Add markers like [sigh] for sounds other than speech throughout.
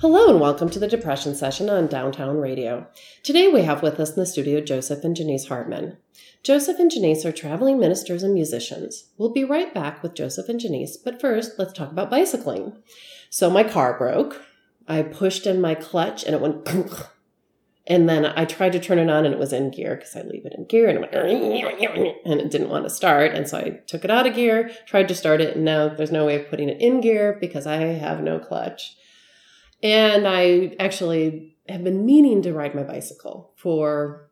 Hello and welcome to the Depression Session on Downtown Radio. Today we have with us in the studio Joseph and Janiece Hartmann. Joseph and Janiece are traveling ministers and musicians. We'll be right back with Joseph and Janiece, but first let's talk about bicycling. So my car broke. I pushed in my clutch and it went [laughs] and then I tried to turn it on and it was in gear because I leave it in gear and it went [laughs] and it didn't want to start. And so I took it out of gear, tried to start it, and now there's no way of putting it in gear because I have no clutch. And I actually have been meaning to ride my bicycle for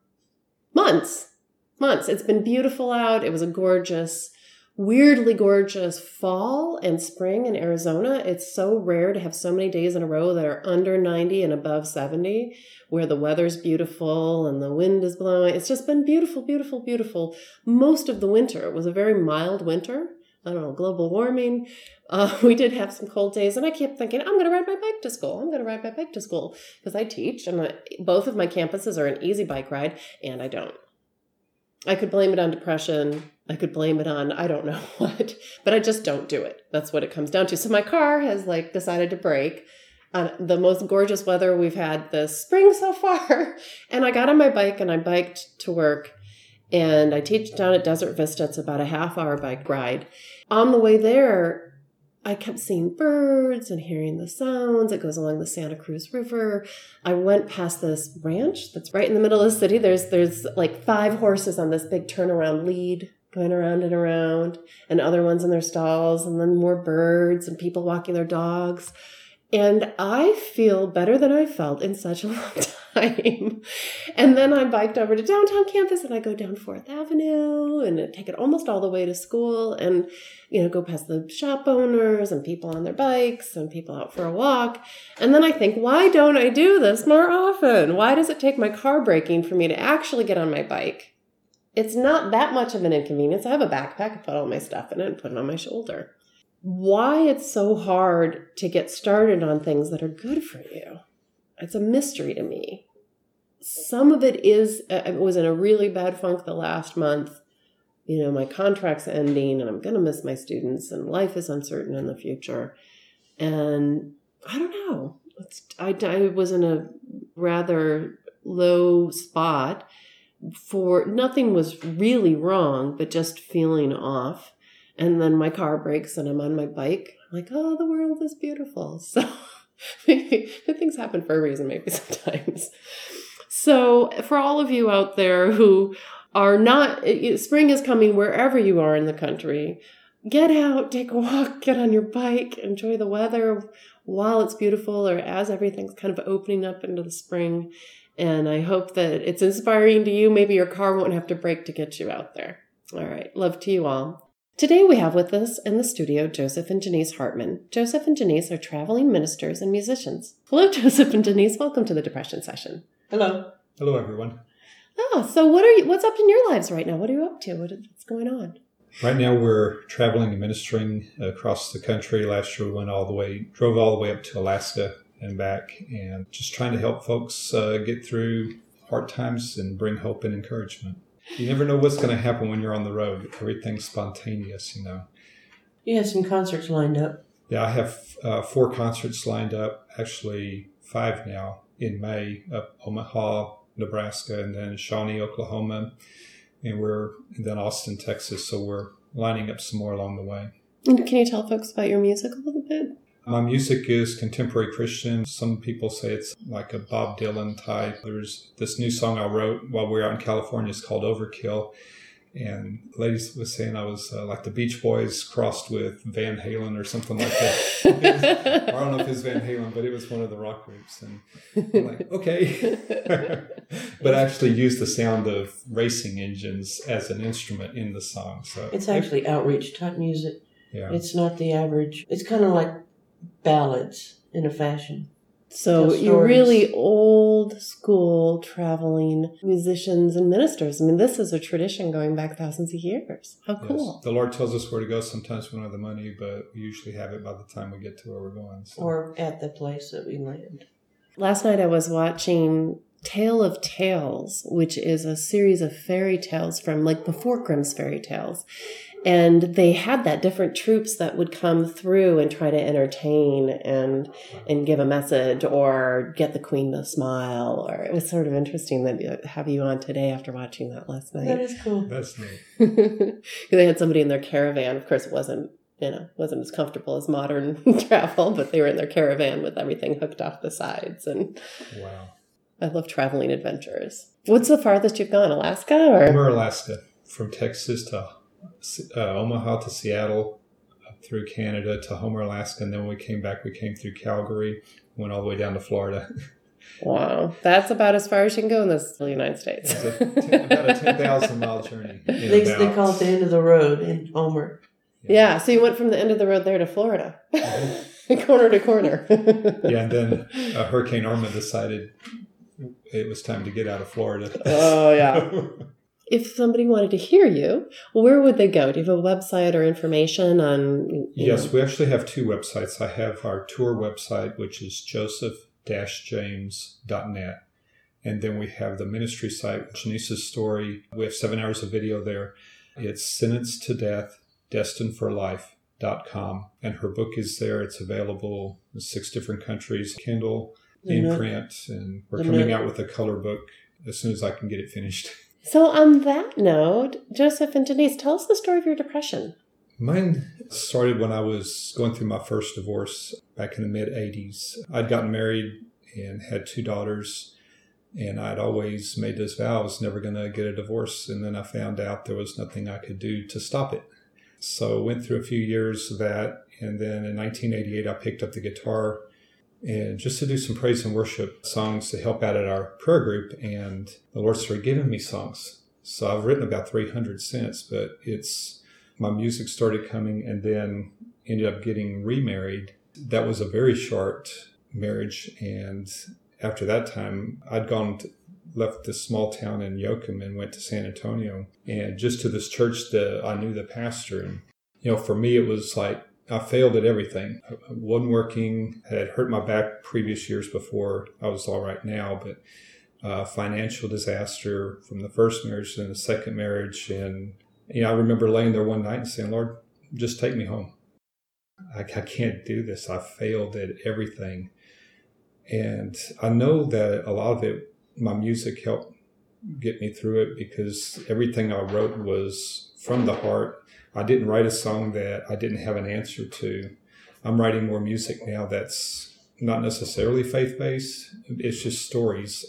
months. Months. It's been beautiful out. It was a gorgeous, weirdly gorgeous fall and spring in Arizona. It's so rare to have so many days in a row that are under 90 and above 70, where the weather's beautiful and the wind is blowing. It's just been beautiful, beautiful, beautiful most of the winter. It was a very mild winter. I don't know, global warming. Uh, [laughs] we did have some cold days, and I kept thinking, I'm going to ride my bike to school. I'm going to ride my bike to school because I teach, and my, both of my campuses are an easy bike ride, and I don't. I could blame it on depression. I could blame it on I don't know [laughs] what, but I just don't do it. That's what it comes down to. So my car has like decided to break on the most gorgeous weather we've had this spring so far. [laughs] And I got on my bike and I biked to work. And I teach down at Desert Vista. It's about a half hour bike ride. On the way there, I kept seeing birds and hearing the sounds. It goes along the Santa Cruz River. I went past this ranch that's right in the middle of the city. There's there's like five horses on this big turnaround lead going around and around, and other ones in their stalls, and then more birds and people walking their dogs. And I feel better than I felt in such a long [laughs] time. And then I biked over to downtown campus and I go down Fourth Avenue and take it almost all the way to school and, you know, go past the shop owners and people on their bikes and people out for a walk. And then I think, why don't I do this more often? Why does it take my car breaking for me to actually get on my bike? It's not that much of an inconvenience. I have a backpack, I put all my stuff in it and put it on my shoulder why it's so hard to get started on things that are good for you. It's a mystery to me. Some of it is, I was in a really bad funk the last month. You know, my contract's ending and I'm going to miss my students and life is uncertain in the future. And I don't know. I, I was in a rather low spot for nothing was really wrong, but just feeling off and then my car breaks and I'm on my bike. I'm like, oh, the world is beautiful. [laughs] So [laughs] maybe things happen for a reason, maybe [laughs] sometimes. So for all of you out there who are not, spring is coming wherever you are in the country. Get out, take a walk, [laughs] get on your bike, enjoy the weather while it's beautiful or as everything's kind of opening up into the spring. And I hope that it's inspiring to you. Maybe your car won't have to break to get you out there. All right. Love to you all. Today we have with us in the studio Joseph and Janiece Hartmann. Joseph and Janiece are traveling ministers and musicians. Hello, [laughs] Joseph and Janiece. Welcome to the Depression Session. Hello. Hello, everyone. Oh, so what are you? What's up in your lives right now? What are you up to? what's going on? Right now, we're traveling and ministering across the country. Last year, we went all the way, drove all the way up to Alaska and back, and just trying to help folks uh, get through hard times and bring hope and encouragement. You never know what's going to happen when you're on the road. Everything's spontaneous, you know. You have some concerts lined up. Yeah, I have uh, four concerts lined up, actually five now in May up Omaha, Nebraska, and then Shawnee, Oklahoma, and we're and then Austin, Texas. So we're lining up some more along the way. And can you tell folks about your music a little bit? My music is contemporary Christian. Some people say it's like a Bob Dylan type. There's this new song I wrote while we were out in California. It's called Overkill. And ladies was saying I was uh, like the Beach Boys crossed with Van Halen or something like that. [laughs] I don't know if it's Van Halen, but it was one of the rock groups. And I'm like, okay. [laughs] but I actually used the sound of racing engines as an instrument in the song. So it's actually outreach type music. Yeah. It's not the average. It's kind of like ballads in a fashion. So you're really old school traveling musicians and ministers. I mean, this is a tradition going back thousands of years. How Yes. cool. The Lord tells us where to go. Sometimes we don't have the money, but we usually have it by the time we get to where we're going. So. Or at the place that we land. Last night I was watching Tale of Tales, which is a series of fairy tales from like before Grimm's fairy tales. And they had that different troops that would come through and try to entertain and and give a message or get the queen to smile. Or it was sort of interesting that uh, have you on today after watching that last night. that is cool. That's neat. [laughs] they had somebody in their caravan. Of course, it wasn't you know wasn't as comfortable as modern [laughs] travel, but they were in their caravan with everything hooked off the sides and. Wow. I love traveling adventures. What's the farthest you've gone? Alaska or? Homer, Alaska, from Texas to uh, Omaha to Seattle, up through Canada to Homer, Alaska, and then when we came back, we came through Calgary, went all the way down to Florida. [laughs] Wow, that's about as far as you can go in this United States. It's a ten, about a ten thousand mile journey. [laughs] in They, they call it the end of the road in Homer. yeah, so you went from the end of the road there to Florida, [laughs] corner to corner. yeah, and then uh, Hurricane Irma decided it was time to get out of Florida. Oh, yeah. If somebody wanted to hear you, where would they go? Do you have a website or information on? Yes, know- we actually have two websites. I have our tour website, which is joseph-james.net. And then we have the ministry site, Janiece's story. We have seven hours of video there. It's Sentenced to Death, Destined for Life.com. And her book is there. It's available in six different countries, Kindle, The in print. And we're coming out with a color book as soon as I can get it finished. [laughs] So, on that note, Joseph and Denise, tell us the story of your depression. Mine started when I was going through my first divorce back in the mid 80s. I'd gotten married and had two daughters, and I'd always made those vows never going to get a divorce. And then I found out there was nothing I could do to stop it. So I went through a few years of that. And then in 1988, I picked up the guitar and just to do some praise and worship songs to help out at our prayer group. And the Lord started giving me songs. So I've written about 300 since, but it's my music started coming and then ended up getting remarried. That was a very short marriage. And after that time, I'd gone, to, left this small town in Yoakum and went to San Antonio and just to this church that I knew the pastor. And, you know, for me, it was like I failed at everything. I wasn't working, had hurt my back previous years before. I was all right now, but uh, financial disaster from the first marriage and the second marriage. And, you know, I remember laying there one night and saying, Lord, just take me home. I, I can't do this. I failed at everything. And I know that a lot of it, my music helped get me through it because everything I wrote was from the heart. I didn't write a song that I didn't have an answer to. I'm writing more music now that's not necessarily faith based, it's just stories.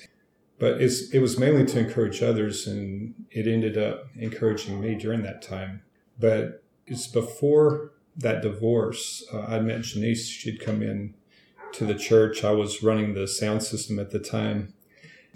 But it's, it was mainly to encourage others, and it ended up encouraging me during that time. But it's before that divorce, uh, I met Janiece. She'd come in to the church. I was running the sound system at the time.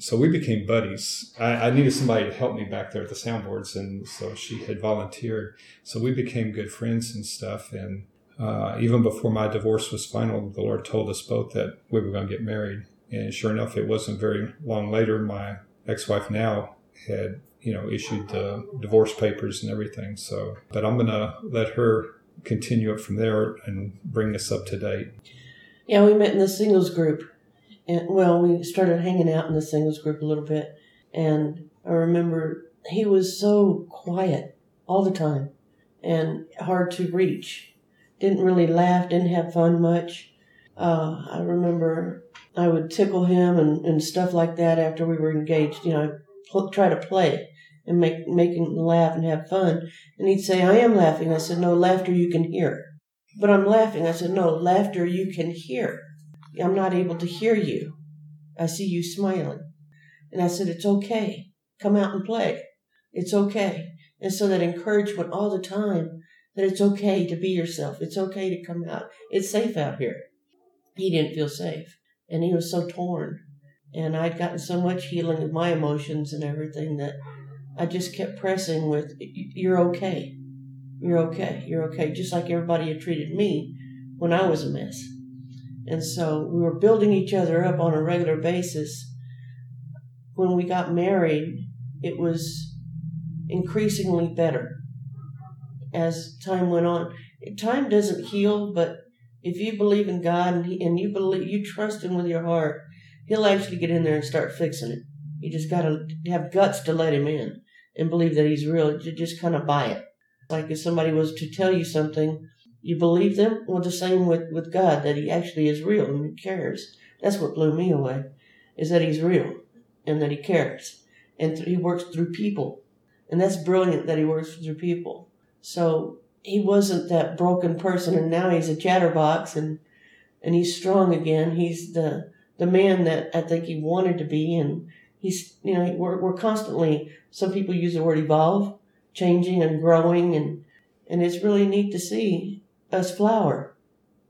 So we became buddies. I, I needed somebody to help me back there at the soundboards, and so she had volunteered. So we became good friends and stuff. And uh, even before my divorce was final, the Lord told us both that we were going to get married. And sure enough, it wasn't very long later. My ex-wife now had, you know, issued the divorce papers and everything. So, but I'm going to let her continue it from there and bring us up to date. Yeah, we met in the singles group. And well, we started hanging out in the singles group a little bit. And I remember he was so quiet all the time and hard to reach. Didn't really laugh, didn't have fun much. Uh, I remember I would tickle him and, and stuff like that after we were engaged. You know, pl- try to play and make make him laugh and have fun. And he'd say, "I am laughing." I said, "No, laughter you can hear." But I'm laughing. I said, "No, laughter you can hear." I'm not able to hear you. I see you smiling. And I said, It's okay. Come out and play. It's okay. And so that encouragement all the time that it's okay to be yourself. It's okay to come out. It's safe out here. He didn't feel safe. And he was so torn. And I'd gotten so much healing of my emotions and everything that I just kept pressing with, You're okay. You're okay. You're okay. Just like everybody had treated me when I was a mess And so we were building each other up on a regular basis. When we got married, it was increasingly better as time went on. Time doesn't heal, but if you believe in God and, he, and you believe you trust Him with your heart, He'll actually get in there and start fixing it. You just got to have guts to let Him in and believe that He's real. You just kind of buy it. Like if somebody was to tell you something, you believe them. Well, the same with with God that He actually is real and He cares. That's what blew me away, is that He's real and that He cares and He works through people, and that's brilliant that He works through people. So he wasn't that broken person, and now he's a chatterbox, and and he's strong again. He's the the man that I think he wanted to be, and he's you know we're we're constantly. Some people use the word evolve, changing and growing, and and it's really neat to see us flower.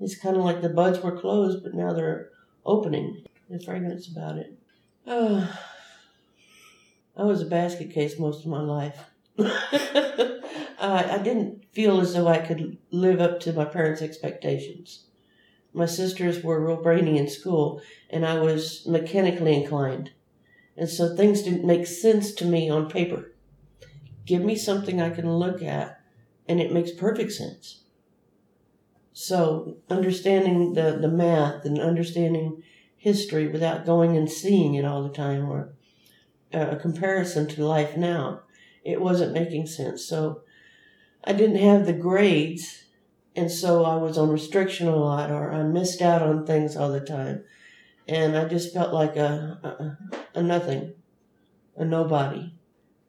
It's kind of like the buds were closed, but now they're opening. The fragrance about it. Oh, [sighs] I was a basket case most of my life. [laughs] uh, I didn't feel as though I could live up to my parents' expectations. My sisters were real brainy in school, and I was mechanically inclined. And so things didn't make sense to me on paper. Give me something I can look at, and it makes perfect sense. So understanding the, the math and understanding history without going and seeing it all the time or uh, a comparison to life now, it wasn't making sense. So I didn't have the grades, and so I was on restriction a lot, or I missed out on things all the time, and I just felt like a, a, a nothing, a nobody,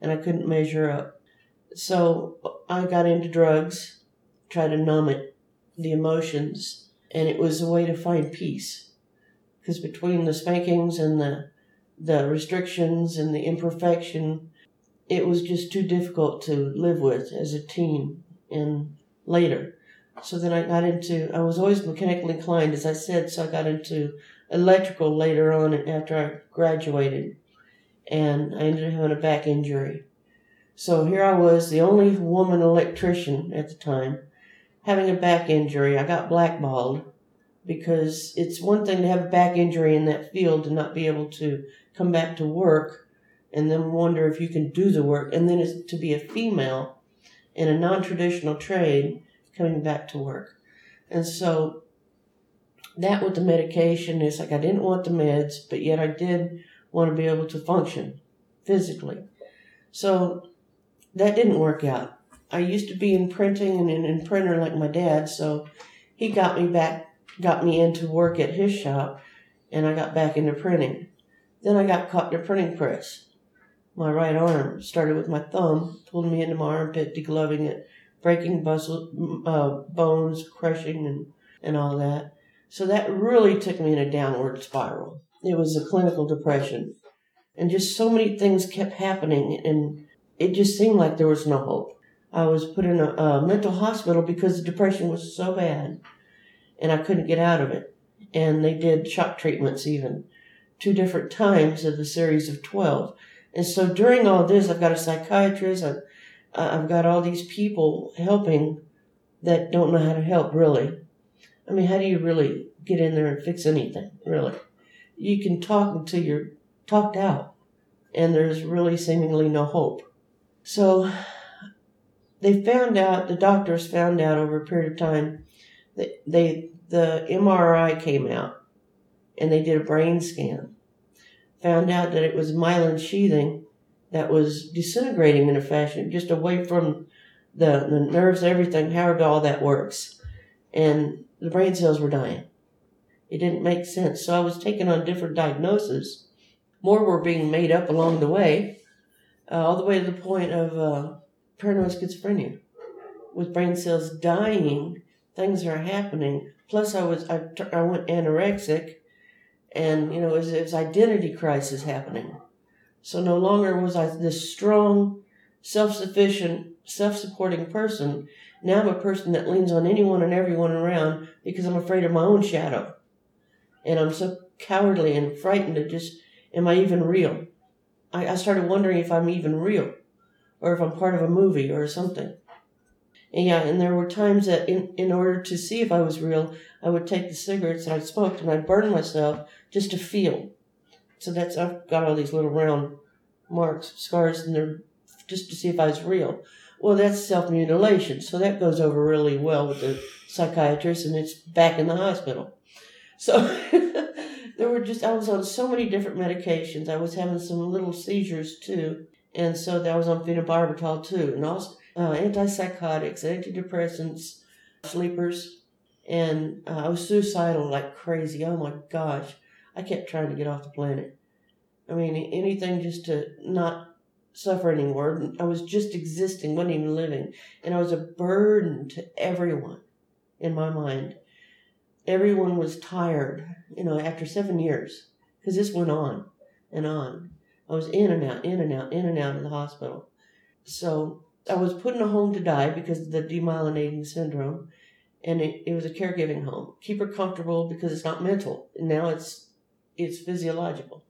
and I couldn't measure up. So I got into drugs, tried to numb it, the emotions, and it was a way to find peace, because between the spankings and the the restrictions and the imperfection it was just too difficult to live with as a teen and later. So then I got into, I was always mechanically inclined, as I said, so I got into electrical later on after I graduated. And I ended up having a back injury. So here I was, the only woman electrician at the time, having a back injury. I got blackballed because it's one thing to have a back injury in that field and not be able to come back to work and then wonder if you can do the work. And then it's to be a female in a non traditional trade coming back to work. And so that with the medication is like I didn't want the meds, but yet I did want to be able to function physically. So that didn't work out. I used to be in printing and an in printer like my dad, so he got me back, got me into work at his shop, and I got back into printing. Then I got caught in a printing press my right arm. Started with my thumb, pulled me into my armpit, degloving it, breaking bustle, uh, bones, crushing, and, and all that. So that really took me in a downward spiral. It was a clinical depression. And just so many things kept happening, and it just seemed like there was no hope. I was put in a, a mental hospital because the depression was so bad, and I couldn't get out of it. And they did shock treatments even two different times of the series of 12 and so during all this, I've got a psychiatrist, I've, I've got all these people helping that don't know how to help, really. I mean, how do you really get in there and fix anything, really? You can talk until you're talked out, and there's really seemingly no hope. So they found out, the doctors found out over a period of time that they, the MRI came out and they did a brain scan found out that it was myelin sheathing that was disintegrating in a fashion, just away from the, the nerves, everything, however all that works. And the brain cells were dying. It didn't make sense. So I was taking on different diagnoses. More were being made up along the way, uh, all the way to the point of uh, paranoid schizophrenia. With brain cells dying, things are happening. Plus, I was I, I went anorexic and you know, it was, it was identity crisis happening. So no longer was I this strong, self-sufficient, self-supporting person. Now I'm a person that leans on anyone and everyone around because I'm afraid of my own shadow, and I'm so cowardly and frightened to just, am I even real? I, I started wondering if I'm even real, or if I'm part of a movie or something. And yeah, and there were times that in, in order to see if I was real, I would take the cigarettes that I'd smoked and I'd burn myself just to feel. So that's, I've got all these little round marks, scars, and they're just to see if I was real. Well, that's self mutilation. So that goes over really well with the psychiatrist, and it's back in the hospital. So [laughs] there were just, I was on so many different medications. I was having some little seizures too. And so that was on phenobarbital too, and also uh, antipsychotics, antidepressants, sleepers. And uh, I was suicidal like crazy. Oh my gosh. I kept trying to get off the planet. I mean, anything just to not suffer anymore. I was just existing, wasn't even living. And I was a burden to everyone in my mind. Everyone was tired, you know, after seven years, because this went on and on. I was in and out, in and out, in and out of the hospital. So I was put in a home to die because of the demyelinating syndrome, and it, it was a caregiving home. Keep her comfortable because it's not mental. Now it's it's physiological.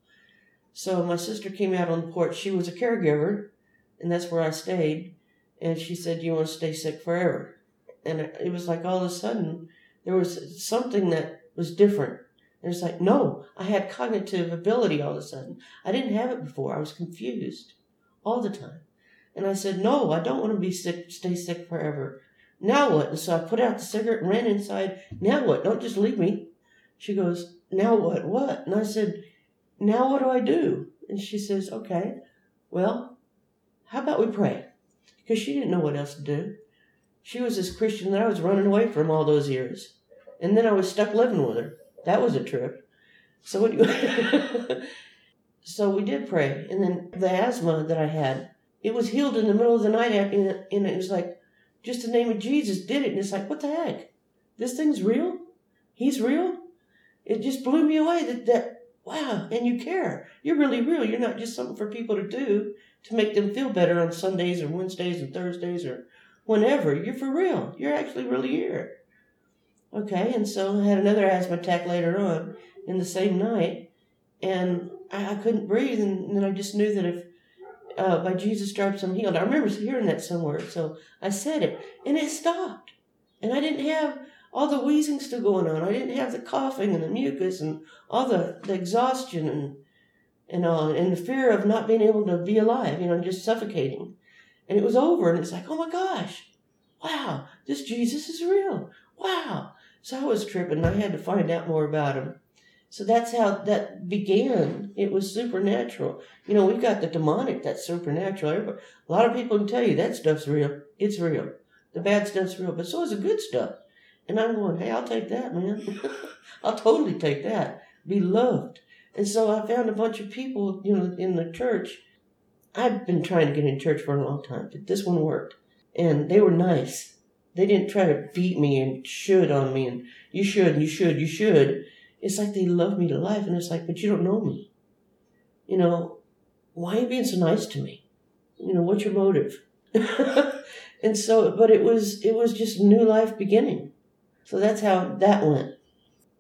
So my sister came out on the porch. She was a caregiver, and that's where I stayed. And she said, "You want to stay sick forever?" And it was like all of a sudden there was something that was different. And it's like, no, I had cognitive ability all of a sudden. I didn't have it before. I was confused all the time. And I said, no, I don't want to be sick, stay sick forever. Now what? And so I put out the cigarette and ran inside. Now what? Don't just leave me. She goes, now what? What? And I said, now what do I do? And she says, okay, well, how about we pray? Because she didn't know what else to do. She was this Christian that I was running away from all those years. And then I was stuck living with her. That was a trip. So anyway, [laughs] so we did pray. And then the asthma that I had, it was healed in the middle of the night. And it was like, just the name of Jesus did it. And it's like, what the heck? This thing's real? He's real? It just blew me away that, that wow, and you care. You're really real. You're not just something for people to do to make them feel better on Sundays or Wednesdays and Thursdays or whenever. You're for real. You're actually really here. Okay, and so I had another asthma attack later on in the same night, and I, I couldn't breathe, and, and then I just knew that if uh, by Jesus' stripes I'm healed. I remember hearing that somewhere, so I said it, and it stopped. And I didn't have all the wheezing still going on. I didn't have the coughing and the mucus and all the, the exhaustion and and all, and the fear of not being able to be alive, you know, just suffocating. And it was over, and it's like, oh my gosh, wow, this Jesus is real. Wow. So I was tripping. And I had to find out more about him. So that's how that began. It was supernatural. You know, we've got the demonic, that's supernatural. A lot of people can tell you that stuff's real. It's real. The bad stuff's real, but so is the good stuff. And I'm going, hey, I'll take that, man. [laughs] I'll totally take that. Be loved. And so I found a bunch of people, you know, in the church. I've been trying to get in church for a long time, but this one worked. And they were nice. They didn't try to beat me and should on me and you should and you should, you should. It's like they love me to life. And it's like, but you don't know me. You know, why are you being so nice to me? You know, what's your motive? [laughs] and so, but it was, it was just new life beginning. So that's how that went.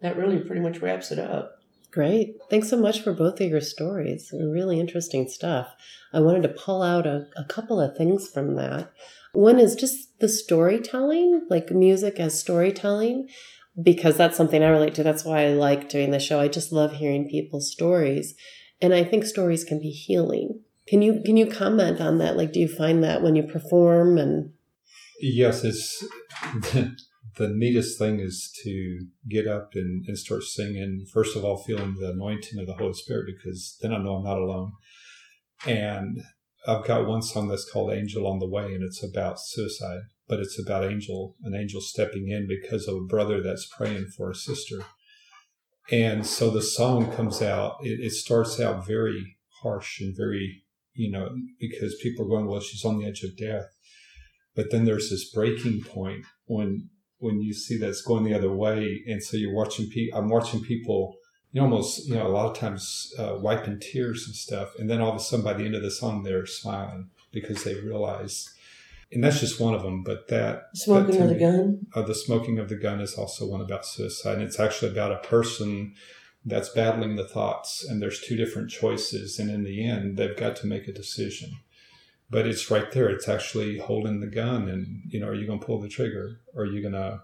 That really pretty much wraps it up. Great. Thanks so much for both of your stories. Really interesting stuff. I wanted to pull out a, a couple of things from that. One is just the storytelling, like music as storytelling, because that's something I relate to. That's why I like doing the show. I just love hearing people's stories. And I think stories can be healing. Can you can you comment on that? Like do you find that when you perform and Yes, it's the neatest thing is to get up and, and start singing. First of all, feeling the anointing of the Holy Spirit because then I know I'm not alone. And I've got one song that's called Angel on the Way and it's about suicide, but it's about angel, an angel stepping in because of a brother that's praying for a sister. And so the song comes out, it, it starts out very harsh and very, you know, because people are going, well, she's on the edge of death. But then there's this breaking point when when you see that it's going the other way, and so you're watching people. I'm watching people, you almost, you know, a lot of times uh, wiping tears and stuff, and then all of a sudden by the end of the song they're smiling because they realize, and that's just one of them. But that smoking that of the gun, uh, the smoking of the gun is also one about suicide, and it's actually about a person that's battling the thoughts, and there's two different choices, and in the end they've got to make a decision but it's right there. It's actually holding the gun, and you know, are you going to pull the trigger? Or are you going to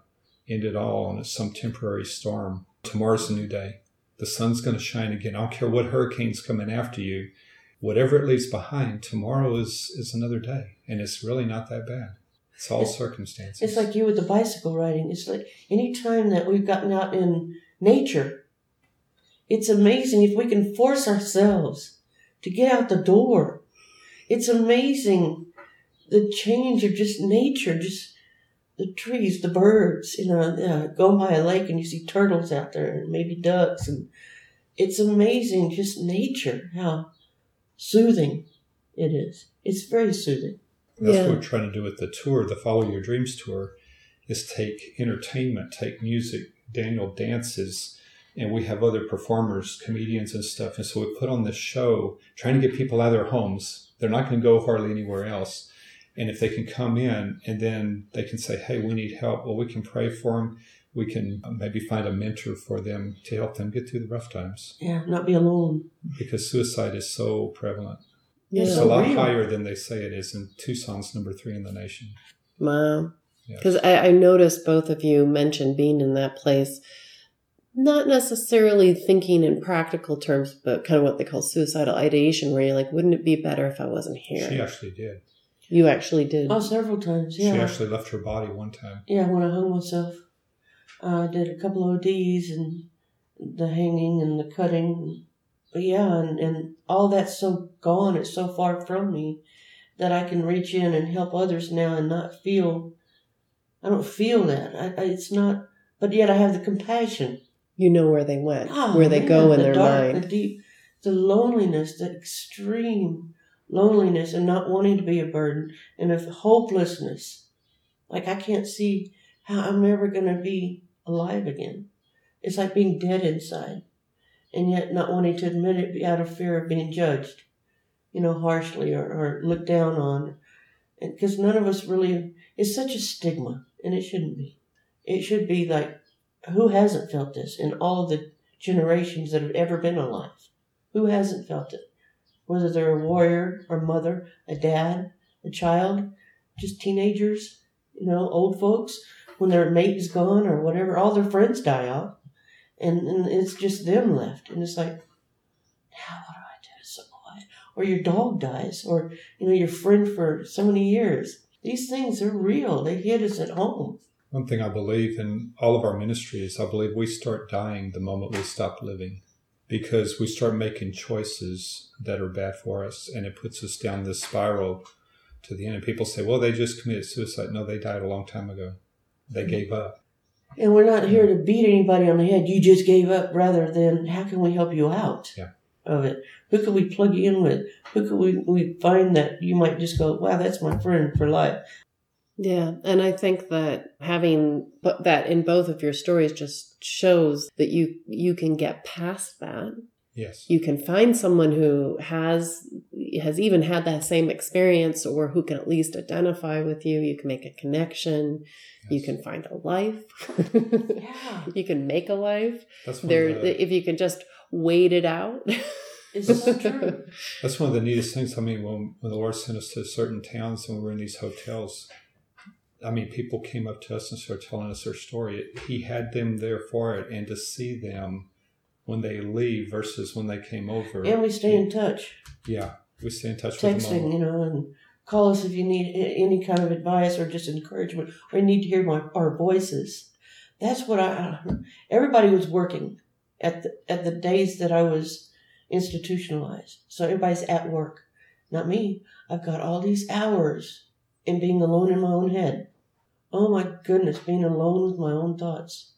end it all and it's some temporary storm? Tomorrow's a new day. The sun's going to shine again. I don't care what hurricane's coming after you. Whatever it leaves behind, tomorrow is is another day, and it's really not that bad. It's all It's- circumstances. It's like you with the bicycle riding. It's like any time that we've gotten out in nature, it's amazing if we can force ourselves to get out the door. It's amazing the change of just nature, just the trees, the birds. You know, uh, go by a lake and you see turtles out there and maybe ducks, and it's amazing just nature how soothing it is. It's very soothing. That's Yeah. what we're trying to do with the tour, the Follow Your Dreams tour, is take entertainment, take music. Daniel dances, and we have other performers, comedians, and stuff. And so we put on this show, trying to get people out of their homes. They're not going to go hardly anywhere else. And if they can come in and then they can say, hey, we need help, well, we can pray for them. We can maybe find a mentor for them to help them get through the rough times Yeah, not be alone. because suicide is so prevalent. Yeah. It's so a lot real. higher than they say it is. And Tucson's number three in the nation. Wow. Yes. Because I, I noticed both of you mentioned being in that place, not necessarily thinking in practical terms, but kind of what they call suicidal ideation, where you're like, wouldn't it be better if I wasn't here? She actually did. You actually did. Oh, several times. Yeah. She actually left her body one time. Yeah, when I hung myself, uh, I did a couple of ODs and the hanging and the cutting. But yeah, and, and all that's so gone. It's so far from me that I can reach in and help others now and not feel. I don't feel that. I, I, it's not. But yet I have the compassion. You know where they went, Oh, where they man, go in the their dark, mind. The deep, the loneliness, the extreme loneliness, and not wanting to be a burden, and of hopelessness. Like I can't see how I'm ever going to be alive again. It's like being dead inside, and yet not wanting to admit it out of fear of being judged, you know, harshly or, or looked down on. Because none of us really, it's such a stigma, and it shouldn't be. It should be like, who hasn't felt this in all the generations that have ever been alive? Who hasn't felt it? Whether they're a warrior or mother, a dad, a child, just teenagers, you know, old folks, when their mate is gone or whatever, all their friends die off. And, and it's just them left. And it's like, now what do I do? So quiet. Or your dog dies, or, you know, your friend for so many years. These things are real. They hit us at home. One thing I believe in all of our ministries, I believe we start dying the moment we stop living because we start making choices that are bad for us and it puts us down this spiral to the end. And people say, well, they just committed suicide. No, they died a long time ago. They mm-hmm. gave up. And we're not here to beat anybody on the head. You just gave up rather than how can we help you out Yeah. of it? Who could we plug you in with? Who could we, we find that you might just go, wow, that's my friend for life. Yeah, and I think that having that in both of your stories just shows that you you can get past that. Yes. You can find someone who has has even had that same experience or who can at least identify with you. You can make a connection. You can find a life. Yeah. [laughs] you can make a life. That's one, There of the, if you can just wait it out. It's so true. [laughs] that's one of the neatest things. I mean, when, when the Lord sent us to certain towns and we were in these hotels, I mean, people came up to us and started telling us their story. He had them there for it, and to see them when they leave versus when they came over. And we stay in touch, Yeah, we stay in touch with them. texting, you know, and call us if you need any kind of advice or just encouragement or you need to hear my, our voices. That's what I, everybody was working at the, at the days that I was institutionalized. So everybody's at work. Not me. I've got all these hours in being alone in my own head. Oh my goodness, being alone with my own thoughts,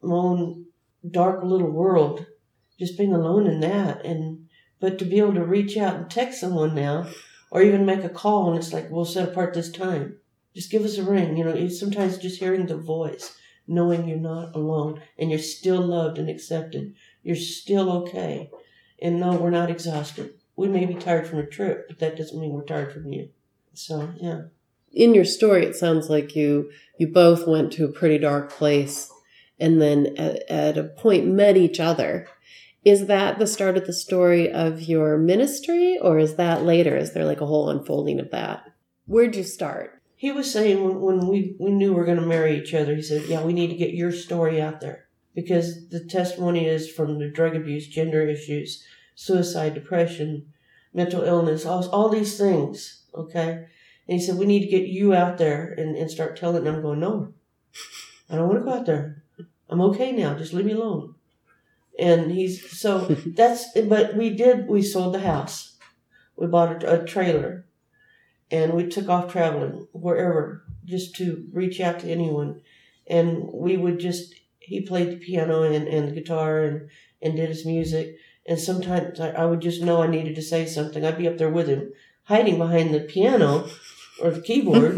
my own dark little world, just being alone in that. And, but to be able to reach out and text someone now, or even make a call and it's like, we'll set apart this time. Just give us a ring. You know, sometimes just hearing the voice, knowing you're not alone and you're still loved and accepted. You're still okay. And no, we're not exhausted. We may be tired from a trip, but that doesn't mean we're tired from you. So, yeah. In your story it sounds like you you both went to a pretty dark place and then at, at a point met each other Is that the start of the story of your ministry, or is that later? Is there like a whole unfolding of that? Where'd you start? He was saying when, when we, we knew we were going to marry each other, he said, Yeah, we need to get your story out there because the testimony is from the drug abuse, gender issues, suicide, depression, mental illness, all, all these things. Okay. And he said, We need to get you out there and, and start telling. And I'm going, No, I don't want to go out there. I'm okay now. Just leave me alone. And he's so [laughs] that's, but we did, we sold the house. We bought a, a trailer and we took off traveling wherever just to reach out to anyone. And we would just, he played the piano and, and the guitar and, and did his music. And sometimes I, I would just know I needed to say something. I'd be up there with him, hiding behind the piano or the keyboard.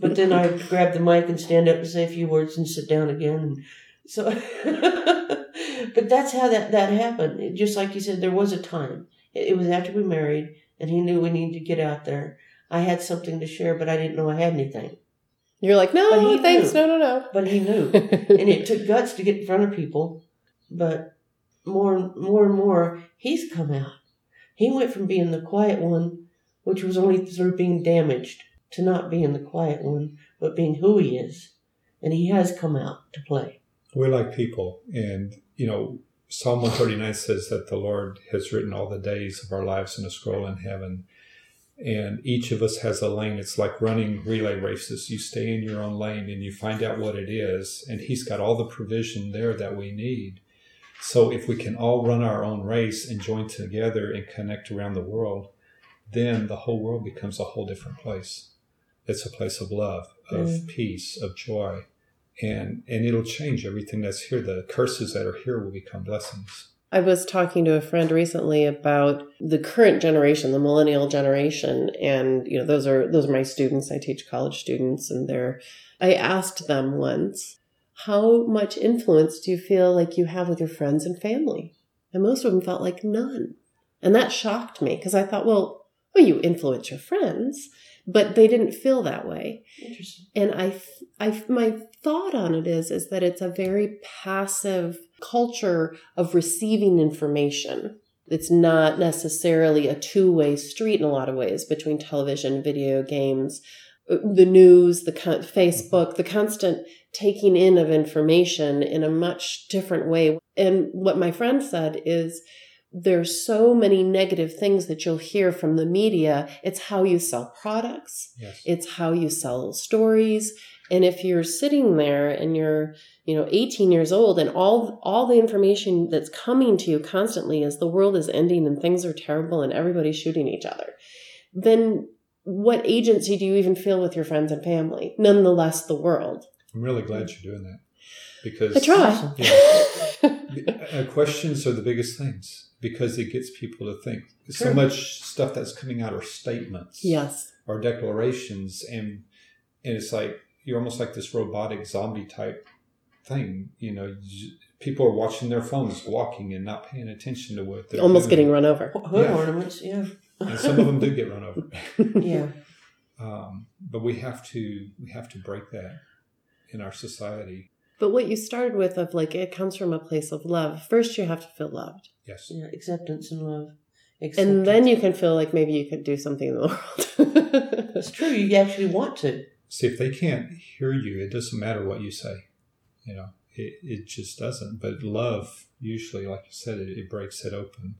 but then I'd grab the mic and stand up and say a few words and sit down again. So, [laughs] but that's how that, that happened. It, just like you said, there was a time. It, it was after we married and he knew we needed to get out there. I had something to share, but I didn't know I had anything. You're like, no, thanks, knew. no, no, no. But he knew. [laughs] and it took guts to get in front of people. But more and more and more, he's come out. He went from being the quiet one, which was only through being damaged, to not being the quiet one, but being who he is. And he has come out to play. We're like people. And, you know, Psalm 139 says that the Lord has written all the days of our lives in a scroll in heaven. And each of us has a lane. It's like running relay races. You stay in your own lane and you find out what it is. And He's got all the provision there that we need. So if we can all run our own race and join together and connect around the world, then the whole world becomes a whole different place. It's a place of love, of Mm. peace, of joy and and it'll change everything that's here the curses that are here will become blessings I was talking to a friend recently about the current generation, the millennial generation, and you know those are those are my students. I teach college students, and they're. I asked them once, how much influence do you feel like you have with your friends and family? And most of them felt like none, and that shocked me because I thought, well, well, you influence your friends, but they didn't feel that way. Interesting. and I, I my thought on it is is that it's a very passive culture of receiving information. It's not necessarily a two-way street in a lot of ways between television video games uh, the news the con- facebook the constant taking in of information in a much different way. And what my friend said is there's so many negative things that you'll hear from the media. It's how you sell products. Yes. It's how you sell stories. And if you're sitting there and you're you know 18 years old and all all the information that's coming to you constantly is the world is ending and things are terrible and everybody's shooting each other then what agency do you even feel with your friends and family? Nonetheless the world. I'm really glad you're doing that because i try Awesome. [laughs] uh, questions are the biggest things because it gets people to think so much stuff that's coming out are statements yes or declarations and and it's like you're almost like this robotic zombie type thing you know you- people are watching their phones walking and not paying attention to what they're almost doing. getting run over Hood Yeah. ornaments, yeah. and some of them do get run over [laughs] yeah. um, but we have to we have to break that in our society but what you started with of like it comes from a place of love first you have to feel loved yes Yeah. Acceptance and love. and then you can feel like maybe you could do something in the [laughs] world It's true. You actually want to. see if they can't hear you it doesn't matter what you say you know it, it just doesn't but love usually like you said it, it breaks it open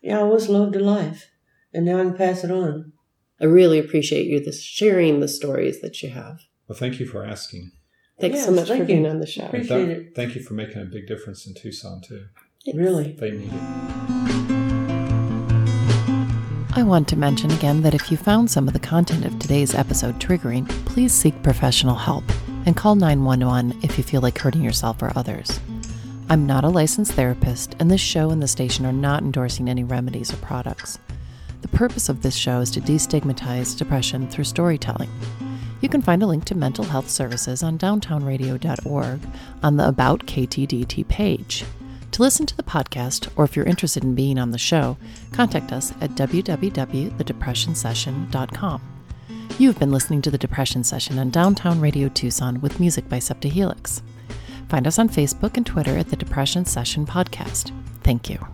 Yeah, I was loved to life, and now I can pass it on. I really appreciate you this sharing the stories that you have. well thank you for asking Thanks so Yes, much for thank being you. on the show. Appreciate th- it. thank you for making a big difference in tucson too Really. they need it I want to mention again that if you found some of the content of today's episode triggering, please seek professional help and call 911 if you feel like hurting yourself or others. I'm not a licensed therapist, and this show and the station are not endorsing any remedies or products. The purpose of this show is to destigmatize depression through storytelling. You can find a link to mental health services on downtownradio.org on the About KTDT page. To listen to the podcast, or if you're interested in being on the show, contact us at www.thedepressionsession.com. You've been listening to The Depression Session on Downtown Radio Tucson with music by Septa Helix. Find us on Facebook and Twitter at The Depression Session Podcast. Thank you.